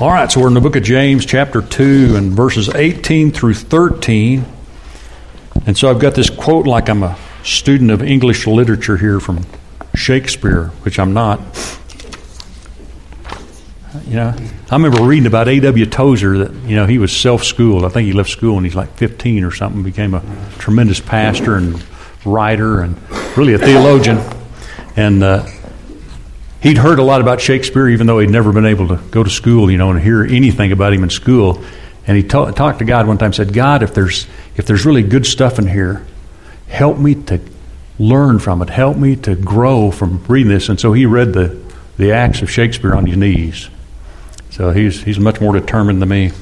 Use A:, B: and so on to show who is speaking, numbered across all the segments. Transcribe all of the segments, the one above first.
A: All right, so we're in the book of James, chapter 2, and verses 18 through 13. And so I've got this quote like I'm a student of English literature here from Shakespeare, which I'm not. You know, I remember reading about A.W. Tozer that, you know, he was self schooled. I think he left school when he's like 15 or something, became a tremendous pastor and writer and really a theologian. And, uh, he'd heard a lot about Shakespeare, even though he'd never been able to go to school, you know, and hear anything about him in school. And he ta- talked to God one time, said, God, if there's, if there's really good stuff in here, help me to learn from it. Help me to grow from reading this. And so he read the, the acts of Shakespeare on his knees. So he's, he's much more determined than me.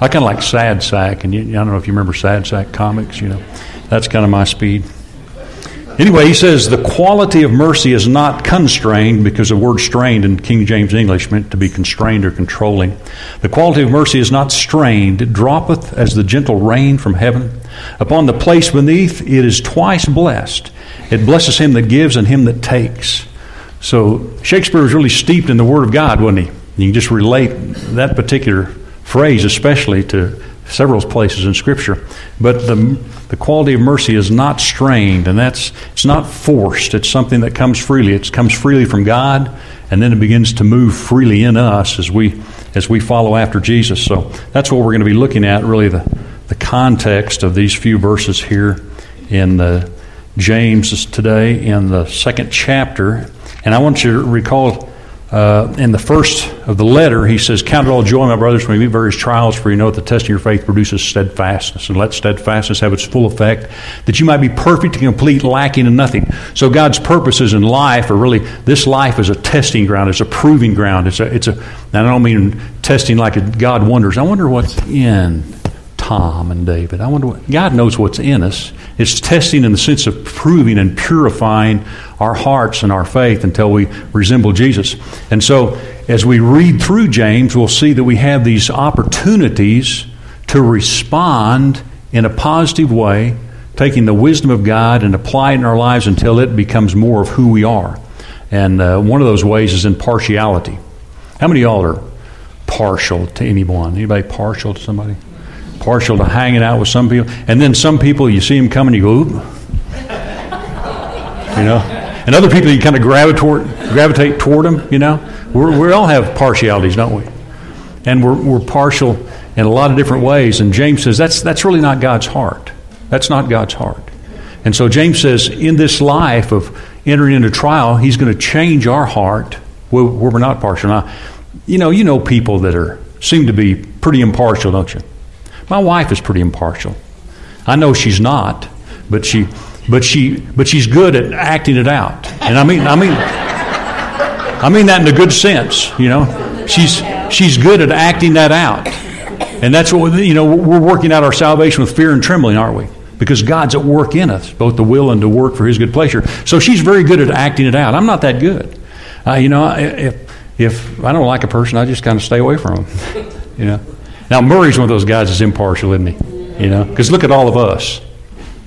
A: I kind of like Sad Sack, and you, I don't know if you remember Sad Sack comics, you know. That's kind of my speed. Anyway, he says the quality of mercy is not constrained because the word strained in King James English meant to be constrained or controlling. The quality of mercy is not strained. It droppeth as the gentle rain from heaven. Upon the place beneath, it is twice blessed. It blesses him that gives and him that takes. So Shakespeare was really steeped in the Word of God, wasn't he? You can just relate that particular phrase, especially to several places in Scripture. But the, the quality of mercy is not strained, and that's it's not forced. It's something that comes freely. It comes freely from God, and then it begins to move freely in us as we as we follow after Jesus. So that's what we're going to be looking at, really the the context of these few verses here in the James today in the second chapter. And I want you to recall uh, in the first of the letter, he says, Count it all joy, my brothers, when you meet various trials, for you know that the test of your faith produces steadfastness. And let steadfastness have its full effect, that you might be perfect and complete, lacking in nothing. So God's purposes in life are really, this life is a testing ground, it's a proving ground. It's a, it's a, I don't mean testing like God wonders. I wonder what's in Tom and David. I wonder what, God knows what's in us. It's testing in the sense of proving and purifying our hearts and our faith until we resemble Jesus. And so, as we read through James, we'll see that we have these opportunities to respond in a positive way, taking the wisdom of God and applying it in our lives until it becomes more of who we are. And uh, one of those ways is in partiality. How many of y'all are partial to anyone? Anybody partial to somebody? Partial to hanging out with some people. And then some people, you see them coming, you go, Oop. You know? And other people, you kind of gravitate toward, gravitate toward them, you know? We're, we all have partialities, don't we? And we're, we're partial in a lot of different ways. And James says that's, that's really not God's heart. That's not God's heart. And so James says, in this life of entering into trial, he's going to change our heart where, where we're not partial. Now, you know, you know people that are seem to be pretty impartial, don't you? My wife is pretty impartial. I know she's not, but she, but she, but she's good at acting it out. And I mean, I mean, I mean that in a good sense. You know, she's she's good at acting that out, and that's what you know. We're working out our salvation with fear and trembling, aren't we? Because God's at work in us, both the will and to work for His good pleasure. So she's very good at acting it out. I'm not that good. Uh, you know, if if I don't like a person, I just kind of stay away from them. You know. Now Murray's one of those guys that's impartial, isn't he? You know, because look at all of us.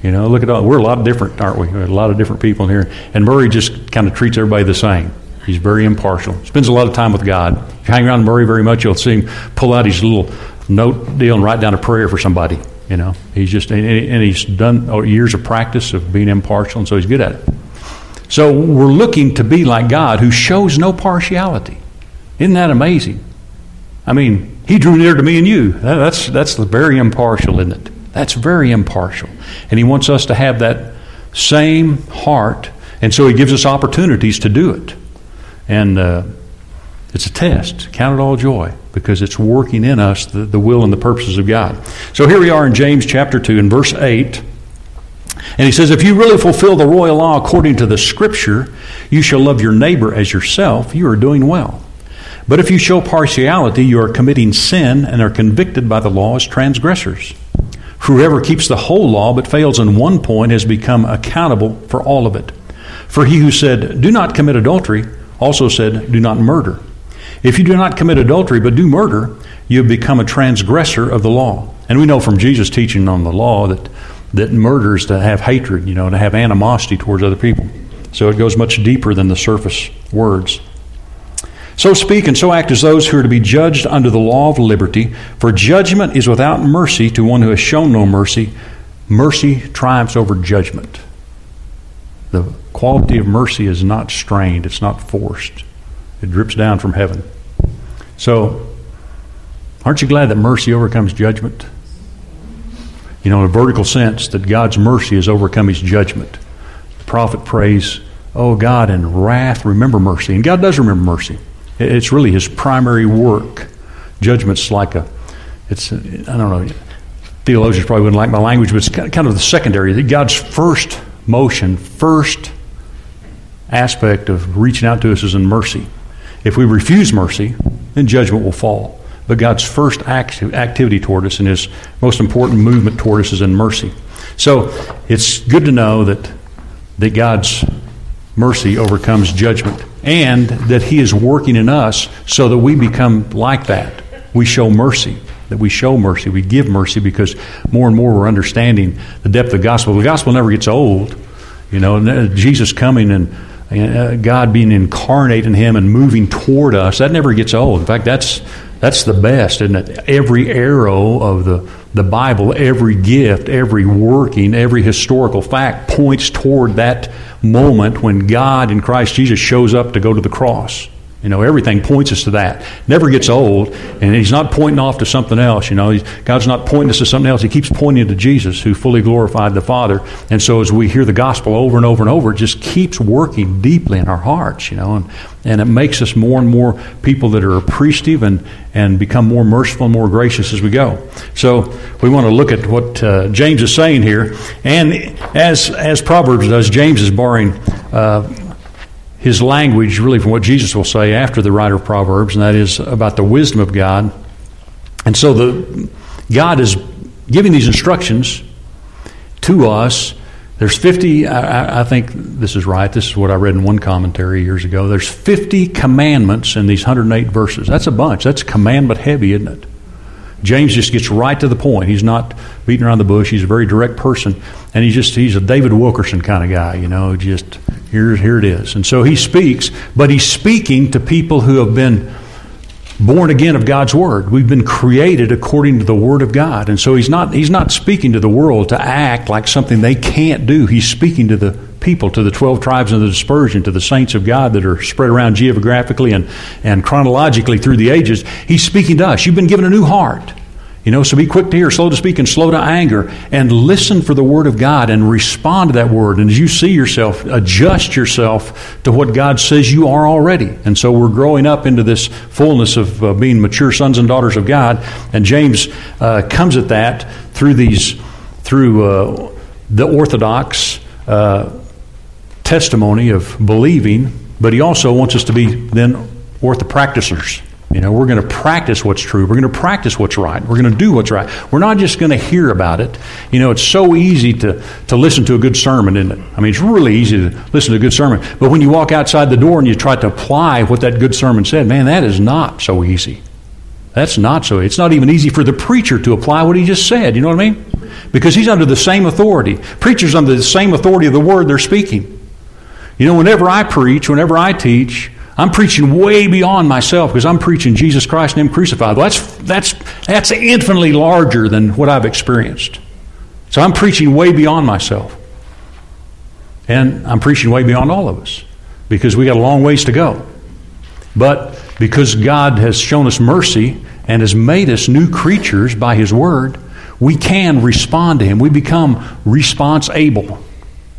A: You know, look at all. We're a lot different, aren't we? We're a lot of different people in here, and Murray just kind of treats everybody the same. He's very impartial. Spends a lot of time with God. If you hang around Murray very much, you'll see him pull out his little note deal and write down a prayer for somebody. You know, he's just and he's done oh, years of practice of being impartial, and so he's good at it. So we're looking to be like God, who shows no partiality. Isn't that amazing? I mean, he drew near to me and you. That's, that's very impartial, isn't it? That's very impartial. And He wants us to have that same heart. And so He gives us opportunities to do it. And uh, it's a test. Count it all joy because it's working in us the, the will and the purposes of God. So here we are in James chapter 2 in verse 8. And he says, If you really fulfill the royal law according to the scripture, you shall love your neighbor as yourself, you are doing well. But if you show partiality, you are committing sin and are convicted by the law as transgressors. Whoever keeps the whole law but fails in one point has become accountable for all of it. For he who said, Do not commit adultery, also said, Do not murder. If you do not commit adultery but do murder, you have become a transgressor of the law. And we know from Jesus' teaching on the law that, that murder is to have hatred, you know, to have animosity towards other people. So it goes much deeper than the surface words. So speak and so act as those who are to be judged under the law of liberty, for judgment is without mercy to one who has shown no mercy. Mercy triumphs over judgment. The quality of mercy is not strained, it's not forced, it drips down from heaven. So, aren't you glad that mercy overcomes judgment? You know, in a vertical sense, that God's mercy has overcome his judgment. The prophet prays, Oh God, in wrath, remember mercy. And God does remember mercy. It's really his primary work. Judgment's like a, it's, I don't know, theologians probably wouldn't like my language, but it's kind of the secondary. God's first motion, first aspect of reaching out to us is in mercy. If we refuse mercy, then judgment will fall. But God's first act, activity toward us and his most important movement toward us is in mercy. So it's good to know that, that God's mercy overcomes judgment and that He is working in us so that we become like that. We show mercy, that we show mercy, we give mercy because more and more we're understanding the depth of the gospel. The gospel never gets old. You know, Jesus coming and uh, God being incarnate in Him and moving toward us, that never gets old. In fact, that's that's the best, isn't it? Every arrow of the, the Bible, every gift, every working, every historical fact points toward that moment when God in Christ Jesus shows up to go to the cross. You know, everything points us to that. Never gets old, and he's not pointing off to something else. You know, God's not pointing us to something else. He keeps pointing to Jesus, who fully glorified the Father. And so, as we hear the gospel over and over and over, it just keeps working deeply in our hearts. You know, and, and it makes us more and more people that are appreciative and and become more merciful and more gracious as we go. So, we want to look at what uh, James is saying here, and as as Proverbs does, James is borrowing. Uh, his language really from what Jesus will say after the writer of Proverbs, and that is about the wisdom of God. And so the God is giving these instructions to us. There's 50, I, I, think this is right. This is what I read in one commentary years ago. There's 50 commandments in these 108 verses. That's a bunch. That's commandment heavy, isn't it? James just gets right to the point. He's not beating around the bush. He's a very direct person, and he's just he's a David Wilkerson kind of guy, you know. Just here, here it is. And so he speaks, but he's speaking to people who have been born again of God's word. We've been created according to the word of God, and so he's not he's not speaking to the world to act like something they can't do. He's speaking to the people, to the 12 tribes of the dispersion, to the saints of God that are spread around geographically and, and chronologically through the ages. He's speaking to us. You've been given a new heart. You know, so be quick to hear, slow to speak, and slow to anger, and listen for the Word of God and respond to that Word. And as you see yourself, adjust yourself to what God says you are already. And so we're growing up into this fullness of uh, being mature sons and daughters of God. And James uh, comes at that through these, through uh, the orthodox uh, testimony of believing, but he also wants us to be then orthopracticers. You know, we're going to practice what's true. We're going to practice what's right. We're going to do what's right. We're not just going to hear about it. You know, it's so easy to, to listen to a good sermon, isn't it? I mean, it's really easy to listen to a good sermon. But when you walk outside the door and you try to apply what that good sermon said, man, that is not so easy. That's not so. It's not even easy for the preacher to apply what he just said. You know what I mean? Because he's under the same authority. Preachers under the same authority of the word they're speaking. You know, whenever I preach, whenever I teach, I'm preaching way beyond myself because I'm preaching Jesus Christ and Him crucified. Well, that's, that's, that's infinitely larger than what I've experienced. So I'm preaching way beyond myself. And I'm preaching way beyond all of us because we got a long ways to go. But because God has shown us mercy and has made us new creatures by His Word, we can respond to Him. We become response able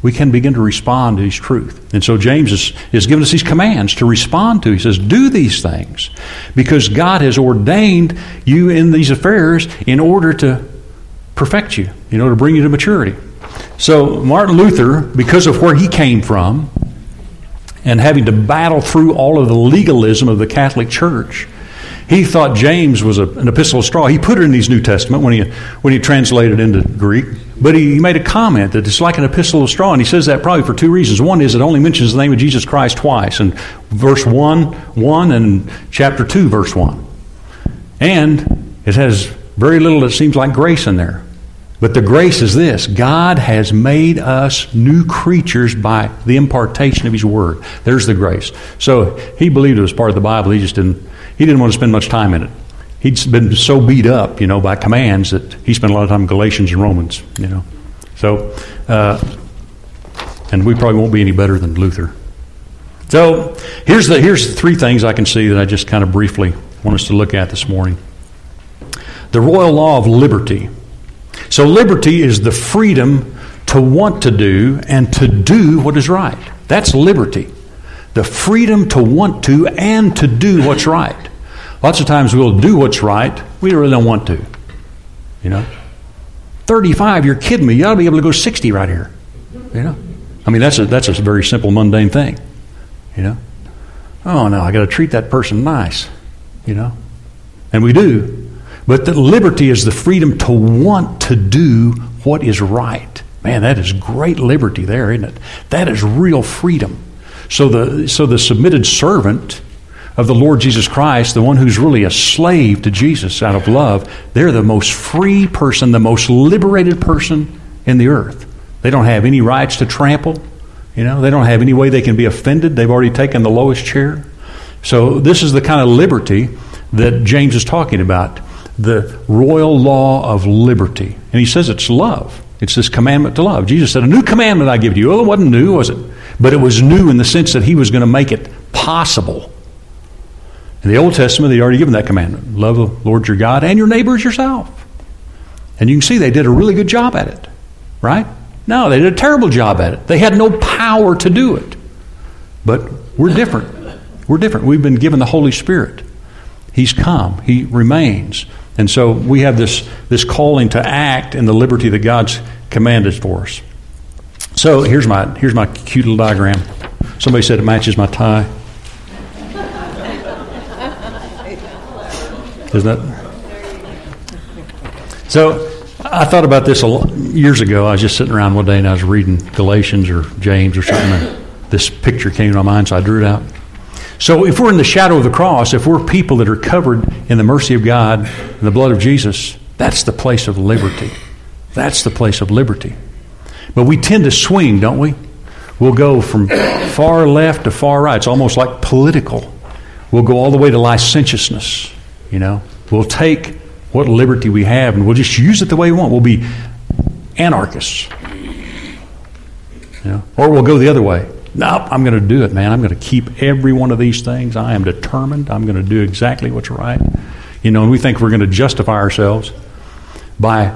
A: we can begin to respond to His truth. And so James is, is giving us these commands to respond to. He says, Do these things because God has ordained you in these affairs in order to perfect you, in order to bring you to maturity. So Martin Luther, because of where he came from, and having to battle through all of the legalism of the Catholic Church, he thought James was a, an epistle of straw. He put it in his New Testament when he, when he translated into Greek. But he made a comment that it's like an epistle of straw, and he says that probably for two reasons. One is it only mentions the name of Jesus Christ twice, in verse 1, 1 and chapter 2, verse 1. And it has very little that seems like grace in there. But the grace is this God has made us new creatures by the impartation of His Word. There's the grace. So he believed it was part of the Bible. He just didn't, he didn't want to spend much time in it. He'd been so beat up, you know, by commands that he spent a lot of time in Galatians and Romans, you know. So, uh, and we probably won't be any better than Luther. So here's the here's the three things I can see that I just kind of briefly want us to look at this morning. The royal law of liberty. So liberty is the freedom to want to do and to do what is right. That's liberty. The freedom to want to and to do what's right. Lots of times we'll do what's right, we really don't want to. You know? 35, you're kidding me. You ought to be able to go 60 right here. You know? I mean, that's a, that's a very simple, mundane thing. You know? Oh, no, I got to treat that person nice. You know? And we do. But the liberty is the freedom to want to do what is right. Man, that is great liberty there, isn't it? That is real freedom. So the, so the submitted servant of the Lord Jesus Christ, the one who's really a slave to Jesus out of love, they're the most free person, the most liberated person in the earth. They don't have any rights to trample. You know, they don't have any way they can be offended. They've already taken the lowest chair. So this is the kind of liberty that James is talking about. The royal law of liberty. And he says it's love. It's this commandment to love. Jesus said, A new commandment I give to you. Well, it wasn't new, was it? But it was new in the sense that he was going to make it possible in the Old Testament, they'd already given that commandment love the Lord your God and your neighbor as yourself. And you can see they did a really good job at it, right? No, they did a terrible job at it. They had no power to do it. But we're different. We're different. We've been given the Holy Spirit. He's come, He remains. And so we have this, this calling to act in the liberty that God's commanded for us. So here's my, here's my cute little diagram. Somebody said it matches my tie. Isn't it? So I thought about this years ago. I was just sitting around one day and I was reading Galatians or James or something, and this picture came to my mind, so I drew it out. So if we're in the shadow of the cross, if we're people that are covered in the mercy of God and the blood of Jesus, that's the place of liberty. That's the place of liberty. But we tend to swing, don't we? We'll go from far left to far right. It's almost like political. We'll go all the way to licentiousness. You know, we'll take what liberty we have and we'll just use it the way we want. We'll be anarchists. You know, or we'll go the other way. Nope, I'm going to do it, man. I'm going to keep every one of these things. I am determined. I'm going to do exactly what's right. You know, and we think we're going to justify ourselves by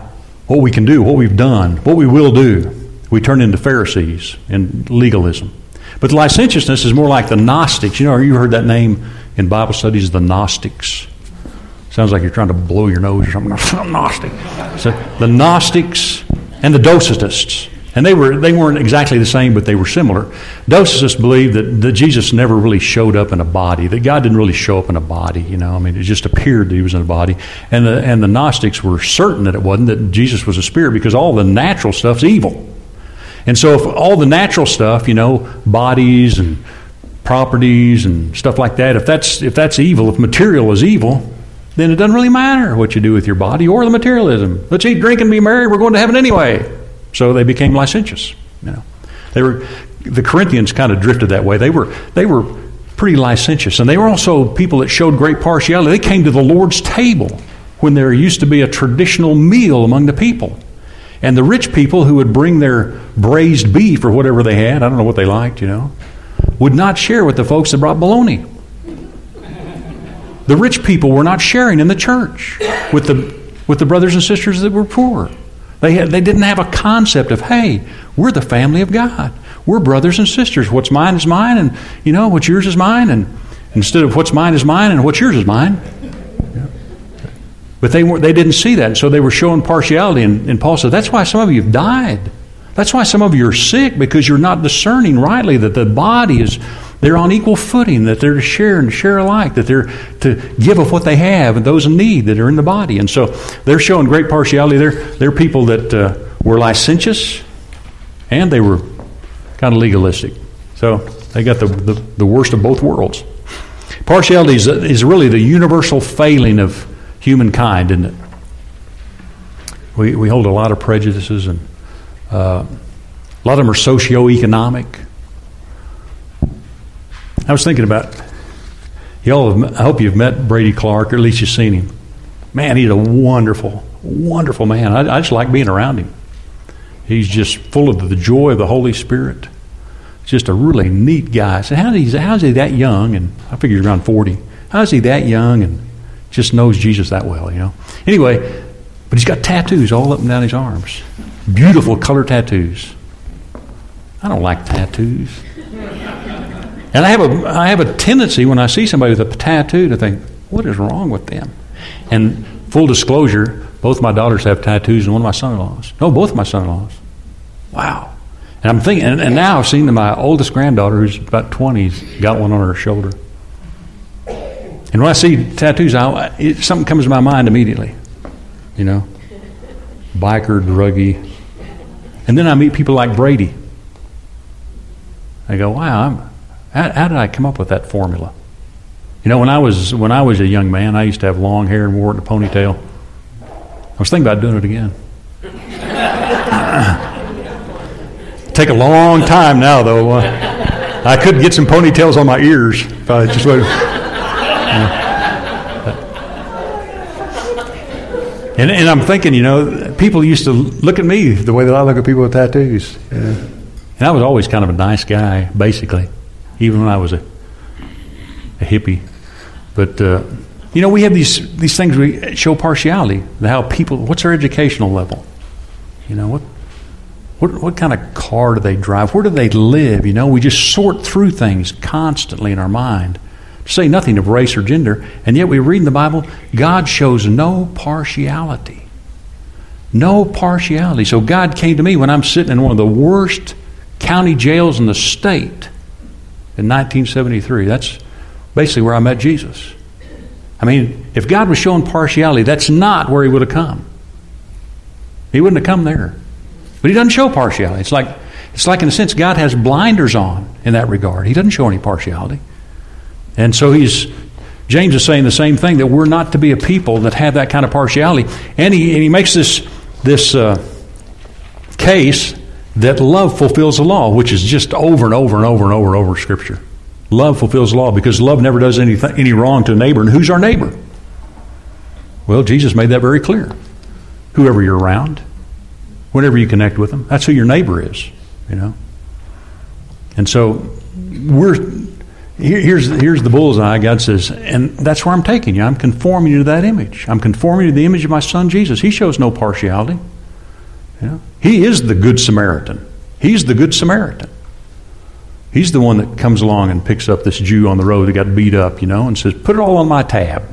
A: what we can do, what we've done, what we will do. We turn into Pharisees and legalism. But licentiousness is more like the Gnostics. You know, you heard that name in Bible studies, the Gnostics. Sounds like you're trying to blow your nose or something. I'm Gnostic. So the Gnostics and the Docetists. And they, were, they weren't exactly the same, but they were similar. Docetists believed that, that Jesus never really showed up in a body, that God didn't really show up in a body, you know. I mean, it just appeared that he was in a body. And the, and the Gnostics were certain that it wasn't, that Jesus was a spirit, because all the natural stuff's evil. And so if all the natural stuff, you know, bodies and properties and stuff like that, if that's, if that's evil, if material is evil, then it doesn't really matter what you do with your body or the materialism. Let's eat, drink, and be merry. We're going to heaven anyway. So they became licentious. You know, they were the Corinthians kind of drifted that way. They were they were pretty licentious, and they were also people that showed great partiality. They came to the Lord's table when there used to be a traditional meal among the people. And the rich people who would bring their braised beef or whatever they had, I don't know what they liked, you know, would not share with the folks that brought bologna. The rich people were not sharing in the church with the, with the brothers and sisters that were poor. They, had, they didn't have a concept of, hey, we're the family of God. We're brothers and sisters. What's mine is mine, and, you know, what's yours is mine. And instead of what's mine is mine and what's yours is mine. But they, weren't, they didn't see that, so they were showing partiality. And, and Paul said, that's why some of you have died. That's why some of you are sick, because you're not discerning rightly that the body is they're on equal footing, that they're to share and share alike, that they're to give of what they have and those in need that are in the body. And so they're showing great partiality. They're, they're people that uh, were licentious and they were kind of legalistic. So they got the, the, the worst of both worlds. Partiality is, is really the universal failing of humankind, isn't it? We, we hold a lot of prejudices, and uh, a lot of them are socioeconomic. I was thinking about y'all. Have, I hope you've met Brady Clark, or at least you've seen him. Man, he's a wonderful, wonderful man. I, I just like being around him. He's just full of the joy of the Holy Spirit. Just a really neat guy. So how is he, how's he that young? And I figure he's around forty. How's he that young and just knows Jesus that well? You know. Anyway, but he's got tattoos all up and down his arms. Beautiful color tattoos. I don't like tattoos. And I have a I have a tendency when I see somebody with a tattoo to think, what is wrong with them? And full disclosure, both my daughters have tattoos, and one of my son-in-laws. No, both of my son-in-laws. Wow. And I'm thinking, and, and now I've seen that my oldest granddaughter, who's about 20, has got one on her shoulder. And when I see tattoos, I, it, something comes to my mind immediately. You know, biker, druggy. And then I meet people like Brady. I go, wow, I'm, how, how did I come up with that formula? You know, when I was when I was a young man, I used to have long hair and wore it in a ponytail. I was thinking about doing it again. Take a long time now, though. Uh, I could get some ponytails on my ears if I just waited. And, and, I'm thinking, you know, people used to look at me the way that I look at people with tattoos. Yeah. And I was always kind of a nice guy, basically, even when I was a, a hippie. But uh, you know, we have these these things we show partiality. How people, what's their educational level? You know, what what what kind of car do they drive? Where do they live? You know, we just sort through things constantly in our mind. To say nothing of race or gender, and yet we read in the Bible, God shows no partiality. No partiality. So God came to me when I'm sitting in one of the worst county jails in the state in 1973. That's basically where I met Jesus. I mean, if God was showing partiality, that's not where He would have come. He wouldn't have come there. But He doesn't show partiality. It's like, it's like in a sense, God has blinders on in that regard. He doesn't show any partiality. And so He's, James is saying the same thing that we're not to be a people that have that kind of partiality. And He, and he makes this, this uh, case that love fulfills the law, which is just over and over and over and over and over Scripture. Love fulfills the law because love never does anything, any wrong to a neighbor. And who's our neighbor? Well, Jesus made that very clear. Whoever you're around, whenever you connect with them, that's who your neighbor is, you know. And so we're here's here's the bullseye. God says, and that's where I'm taking you. I'm conforming you to that image. I'm conforming you to the image of my son Jesus. He shows no partiality. Know? He is the good Samaritan. He's the good Samaritan. He's the one that comes along and picks up this Jew on the road that got beat up, you know, and says, Put it all on my tab.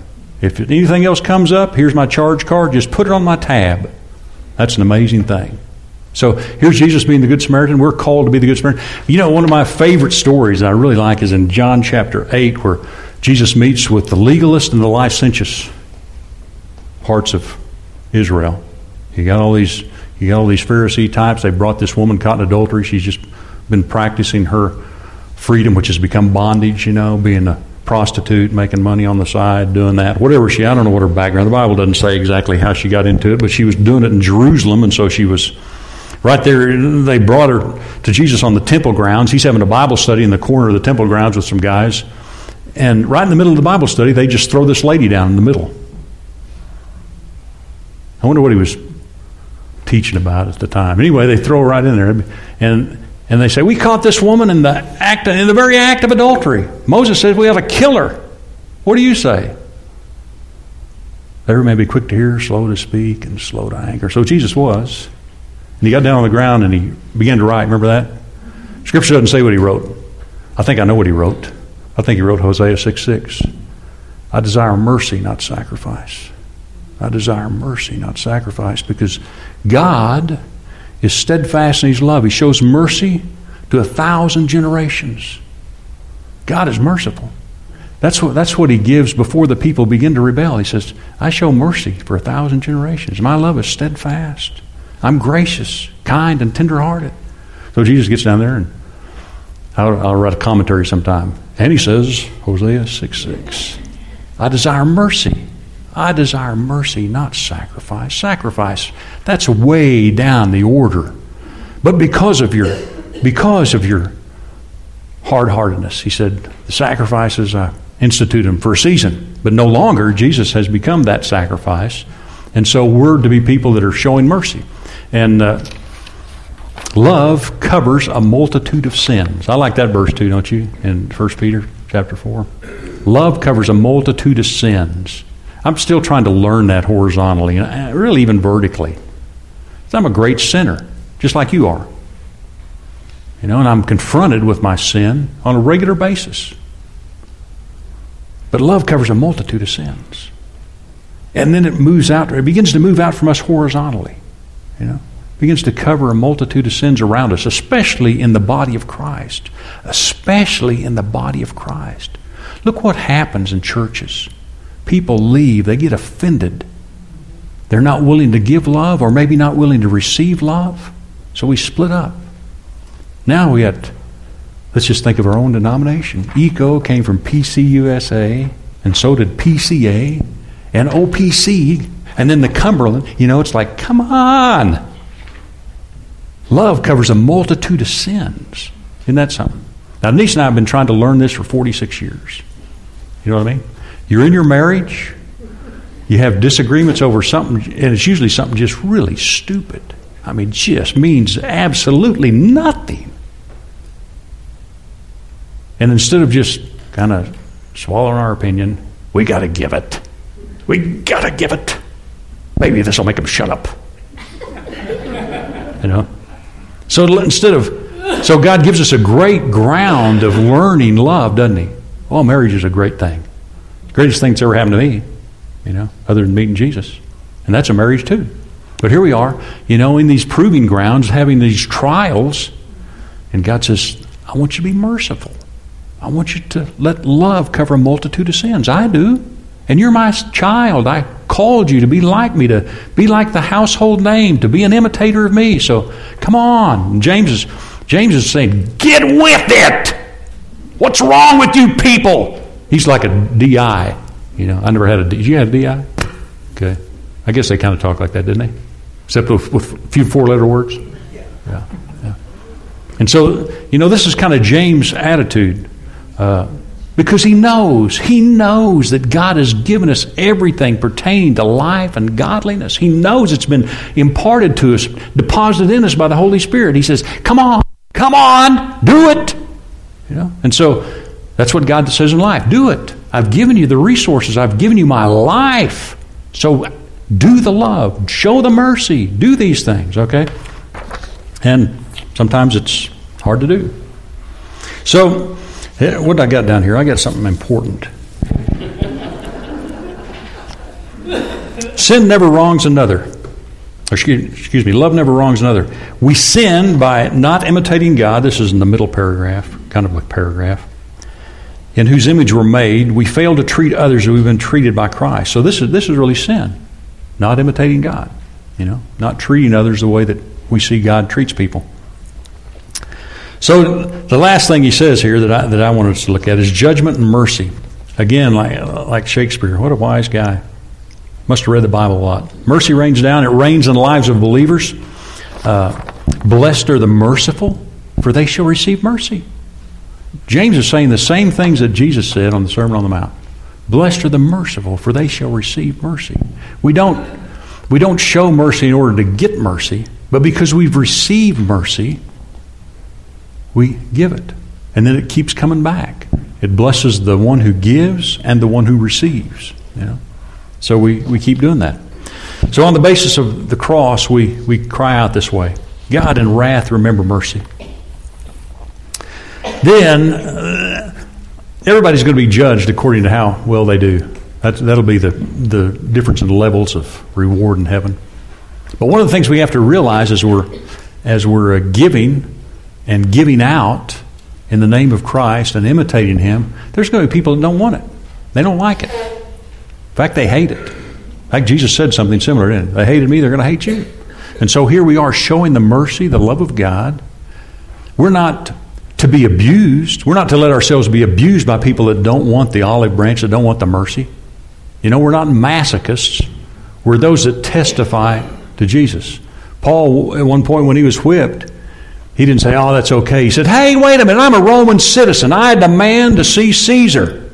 A: If anything else comes up, here's my charge card, just put it on my tab. That's an amazing thing. So here's Jesus being the Good Samaritan. We're called to be the Good Samaritan. You know, one of my favorite stories that I really like is in John chapter 8, where Jesus meets with the legalist and the licentious parts of Israel. You got all these you got all these Pharisee types. They brought this woman caught in adultery. She's just been practicing her freedom, which has become bondage, you know, being a prostitute, making money on the side, doing that. Whatever she, I don't know what her background, the Bible doesn't say exactly how she got into it, but she was doing it in Jerusalem, and so she was right there. They brought her to Jesus on the temple grounds. He's having a Bible study in the corner of the temple grounds with some guys. And right in the middle of the Bible study, they just throw this lady down in the middle. I wonder what he was teaching about at the time. Anyway, they throw right in there. And and they say, We caught this woman in the act in the very act of adultery. Moses says we ought to kill her. What do you say? They may be quick to hear, slow to speak, and slow to anger. So Jesus was. And he got down on the ground and he began to write. Remember that? Scripture doesn't say what he wrote. I think I know what he wrote. I think he wrote Hosea 6 6. I desire mercy, not sacrifice. I desire mercy, not sacrifice, because God is steadfast in his love. He shows mercy to a thousand generations. God is merciful. That's what, that's what he gives before the people begin to rebel. He says, I show mercy for a thousand generations. My love is steadfast. I'm gracious, kind, and tenderhearted. So Jesus gets down there, and I'll, I'll write a commentary sometime. And he says, Hosea 6 6, I desire mercy. I desire mercy, not sacrifice. Sacrifice, that's way down the order. But because of your because of your hard heartedness, he said, the sacrifices I institute them for a season. But no longer, Jesus has become that sacrifice. And so we're to be people that are showing mercy. And uh, love covers a multitude of sins. I like that verse too, don't you? In 1 Peter chapter 4. Love covers a multitude of sins. I'm still trying to learn that horizontally, and uh, really even vertically. I'm a great sinner, just like you are. You know, and I'm confronted with my sin on a regular basis. But love covers a multitude of sins. And then it moves out, it begins to move out from us horizontally. You know, it begins to cover a multitude of sins around us, especially in the body of Christ. Especially in the body of Christ. Look what happens in churches. People leave, they get offended. They're not willing to give love, or maybe not willing to receive love. So we split up. Now we had, let's just think of our own denomination. ECO came from PCUSA, and so did PCA, and OPC, and then the Cumberland. You know, it's like, come on. Love covers a multitude of sins. Isn't that something? Now, Denise and I have been trying to learn this for 46 years. You know what I mean? You're in your marriage, you have disagreements over something, and it's usually something just really stupid. I mean, just means absolutely nothing. And instead of just kind of swallowing our opinion, we got to give it. We got to give it. Maybe this will make them shut up. you know? So instead of, so God gives us a great ground of learning love, doesn't He? Oh, marriage is a great thing. Greatest thing that's ever happened to me, you know, other than meeting Jesus. And that's a marriage too. But here we are, you know, in these proving grounds, having these trials, and God says, I want you to be merciful. I want you to let love cover a multitude of sins. I do. And you're my child. I called you to be like me, to be like the household name, to be an imitator of me. So come on. James is, James is saying, get with it. What's wrong with you people? He's like a DI. You know, I never had a. Did you have a DI? Okay. I guess they kind of talk like that, didn't they? Except with, with a few four letter words? Yeah. yeah. And so, you know, this is kind of James' attitude. Uh, because he knows, he knows that God has given us everything pertaining to life and godliness. He knows it's been imparted to us, deposited in us by the Holy Spirit. He says, Come on, come on, do it. You know? And so that's what God says in life do it. I've given you the resources, I've given you my life. So do the love, show the mercy, do these things, okay? And sometimes it's hard to do. So, eh, what did I got down here? I got something important. Sin never wrongs another. Excuse, excuse me, love never wrongs another. We sin by not imitating God. This is in the middle paragraph, kind of a paragraph. In whose image we're made, we fail to treat others as we've been treated by Christ. So this is this is really sin, not imitating God. You know, not treating others the way that we see God treats people. So the last thing he says here that I, that I want us to look at is judgment and mercy. Again, like, like Shakespeare, what a wise guy. Must have read the Bible a lot. Mercy rains down, it rains in the lives of believers. Uh, blessed are the merciful, for they shall receive mercy. James is saying the same things that Jesus said on the Sermon on the Mount. Blessed are the merciful, for they shall receive mercy. We don't, we don't show mercy in order to get mercy, but because we've received mercy, we give it. And then it keeps coming back. It blesses the one who gives and the one who receives. You know? So we, we keep doing that. So on the basis of the cross, we, we cry out this way God in wrath, remember mercy. Then everybody's going to be judged according to how well they do. That's, that'll be the, the difference in the levels of reward in heaven. But one of the things we have to realize as we're, as we're uh, giving and giving out in the name of Christ and imitating Him, there's going to be people that don't want it. They don't like it. In fact, they hate it. In fact, Jesus said something similar, They hated me, they're going to hate you. And so here we are showing the mercy, the love of God. We're not to be abused. We're not to let ourselves be abused by people that don't want the olive branch, that don't want the mercy. You know, we're not masochists. We're those that testify to Jesus. Paul, at one point when he was whipped, he didn't say, Oh, that's okay. He said, Hey, wait a minute, I'm a Roman citizen. I demand to see Caesar.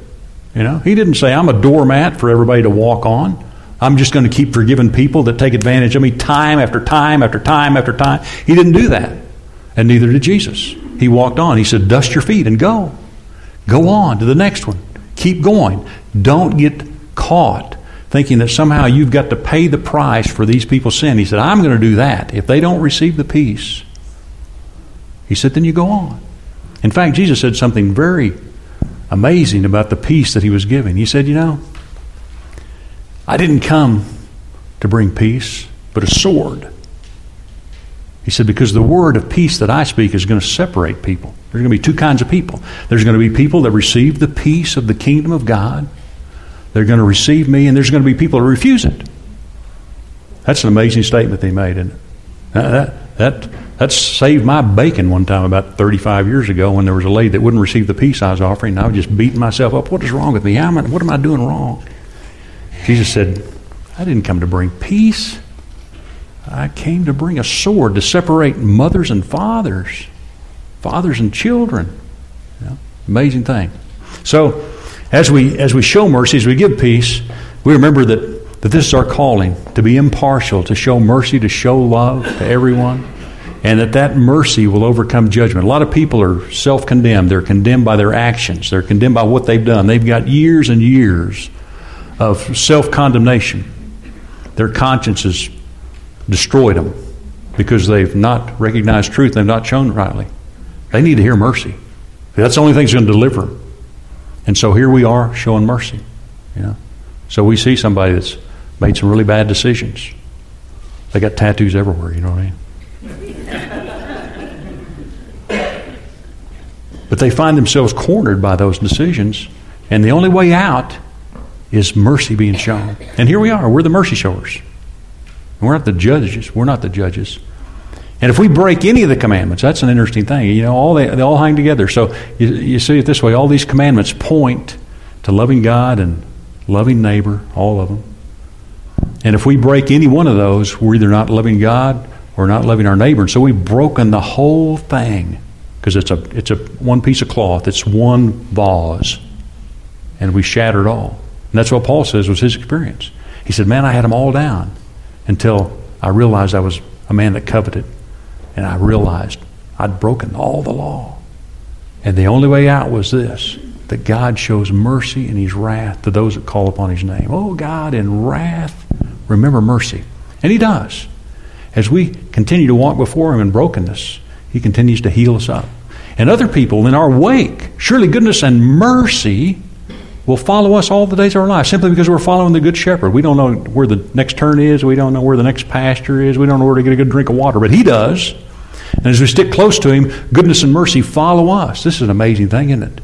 A: You know, he didn't say, I'm a doormat for everybody to walk on. I'm just going to keep forgiving people that take advantage of me time after time after time after time. He didn't do that. And neither did Jesus. He walked on. He said, Dust your feet and go. Go on to the next one. Keep going. Don't get caught thinking that somehow you've got to pay the price for these people's sin. He said, I'm going to do that. If they don't receive the peace, he said, then you go on. In fact, Jesus said something very amazing about the peace that he was giving. He said, You know, I didn't come to bring peace, but a sword. He said, Because the word of peace that I speak is going to separate people. There's going to be two kinds of people. There's going to be people that receive the peace of the kingdom of God. They're going to receive me, and there's going to be people that refuse it. That's an amazing statement they made, isn't it? That, that, that saved my bacon one time about 35 years ago when there was a lady that wouldn't receive the peace I was offering, and I was just beating myself up. What is wrong with me? How am I, what am I doing wrong? Jesus said, I didn't come to bring peace. I came to bring a sword to separate mothers and fathers, fathers and children. amazing thing. So, as we as we show mercy, as we give peace, we remember that, that this is our calling to be impartial, to show mercy, to show love to everyone, and that that mercy will overcome judgment. A lot of people are self-condemned. They're condemned by their actions. They're condemned by what they've done. They've got years and years of self-condemnation. Their consciences destroyed them because they've not recognized truth, they've not shown rightly. They need to hear mercy. That's the only thing that's going to deliver them. And so here we are showing mercy. You know? So we see somebody that's made some really bad decisions. They got tattoos everywhere, you know what I mean? but they find themselves cornered by those decisions, and the only way out is mercy being shown. And here we are, we're the mercy showers. We're not the judges. We're not the judges. And if we break any of the commandments, that's an interesting thing. You know, all they, they all hang together. So you, you see it this way: all these commandments point to loving God and loving neighbor, all of them. And if we break any one of those, we're either not loving God or not loving our neighbor. And so we've broken the whole thing because it's a it's a one piece of cloth. It's one vase, and we shattered all. And that's what Paul says was his experience. He said, "Man, I had them all down." Until I realized I was a man that coveted. And I realized I'd broken all the law. And the only way out was this that God shows mercy in his wrath to those that call upon his name. Oh, God, in wrath, remember mercy. And he does. As we continue to walk before him in brokenness, he continues to heal us up. And other people in our wake, surely goodness and mercy will follow us all the days of our life simply because we're following the Good Shepherd. We don't know where the next turn is. We don't know where the next pasture is. We don't know where to get a good drink of water, but He does. And as we stick close to Him, goodness and mercy follow us. This is an amazing thing, isn't it?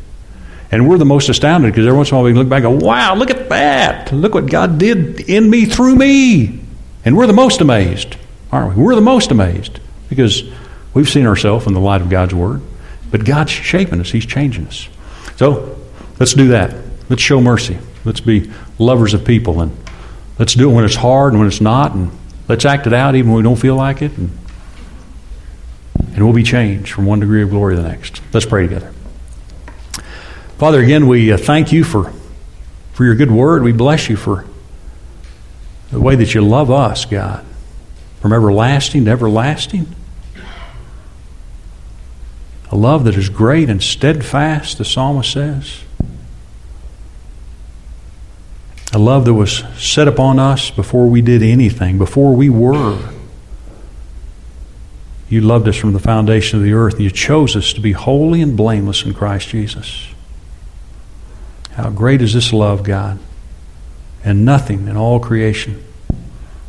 A: And we're the most astounded because every once in a while we look back and go, wow, look at that. Look what God did in me through me. And we're the most amazed, aren't we? We're the most amazed because we've seen ourselves in the light of God's Word. But God's shaping us, He's changing us. So let's do that. Let's show mercy. Let's be lovers of people. And let's do it when it's hard and when it's not. And let's act it out even when we don't feel like it. And, and we'll be changed from one degree of glory to the next. Let's pray together. Father, again, we uh, thank you for, for your good word. We bless you for the way that you love us, God, from everlasting to everlasting. A love that is great and steadfast, the psalmist says. A love that was set upon us before we did anything, before we were. You loved us from the foundation of the earth, you chose us to be holy and blameless in Christ Jesus. How great is this love, God? And nothing in all creation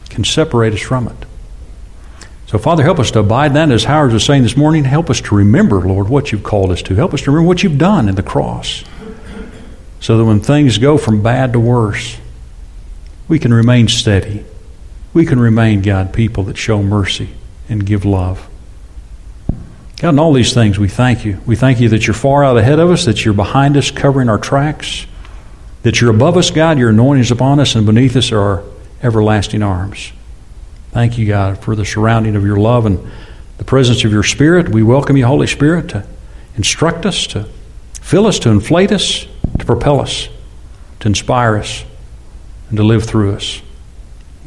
A: can separate us from it. So, Father, help us to abide that. As Howard was saying this morning, help us to remember, Lord, what you've called us to. Help us to remember what you've done in the cross so that when things go from bad to worse, we can remain steady. We can remain, God, people that show mercy and give love. God, in all these things, we thank you. We thank you that you're far out ahead of us, that you're behind us, covering our tracks, that you're above us, God. Your anointing is upon us, and beneath us are our everlasting arms. Thank you, God, for the surrounding of your love and the presence of your Spirit. We welcome you, Holy Spirit, to instruct us, to fill us, to inflate us, to propel us, to inspire us, and to live through us.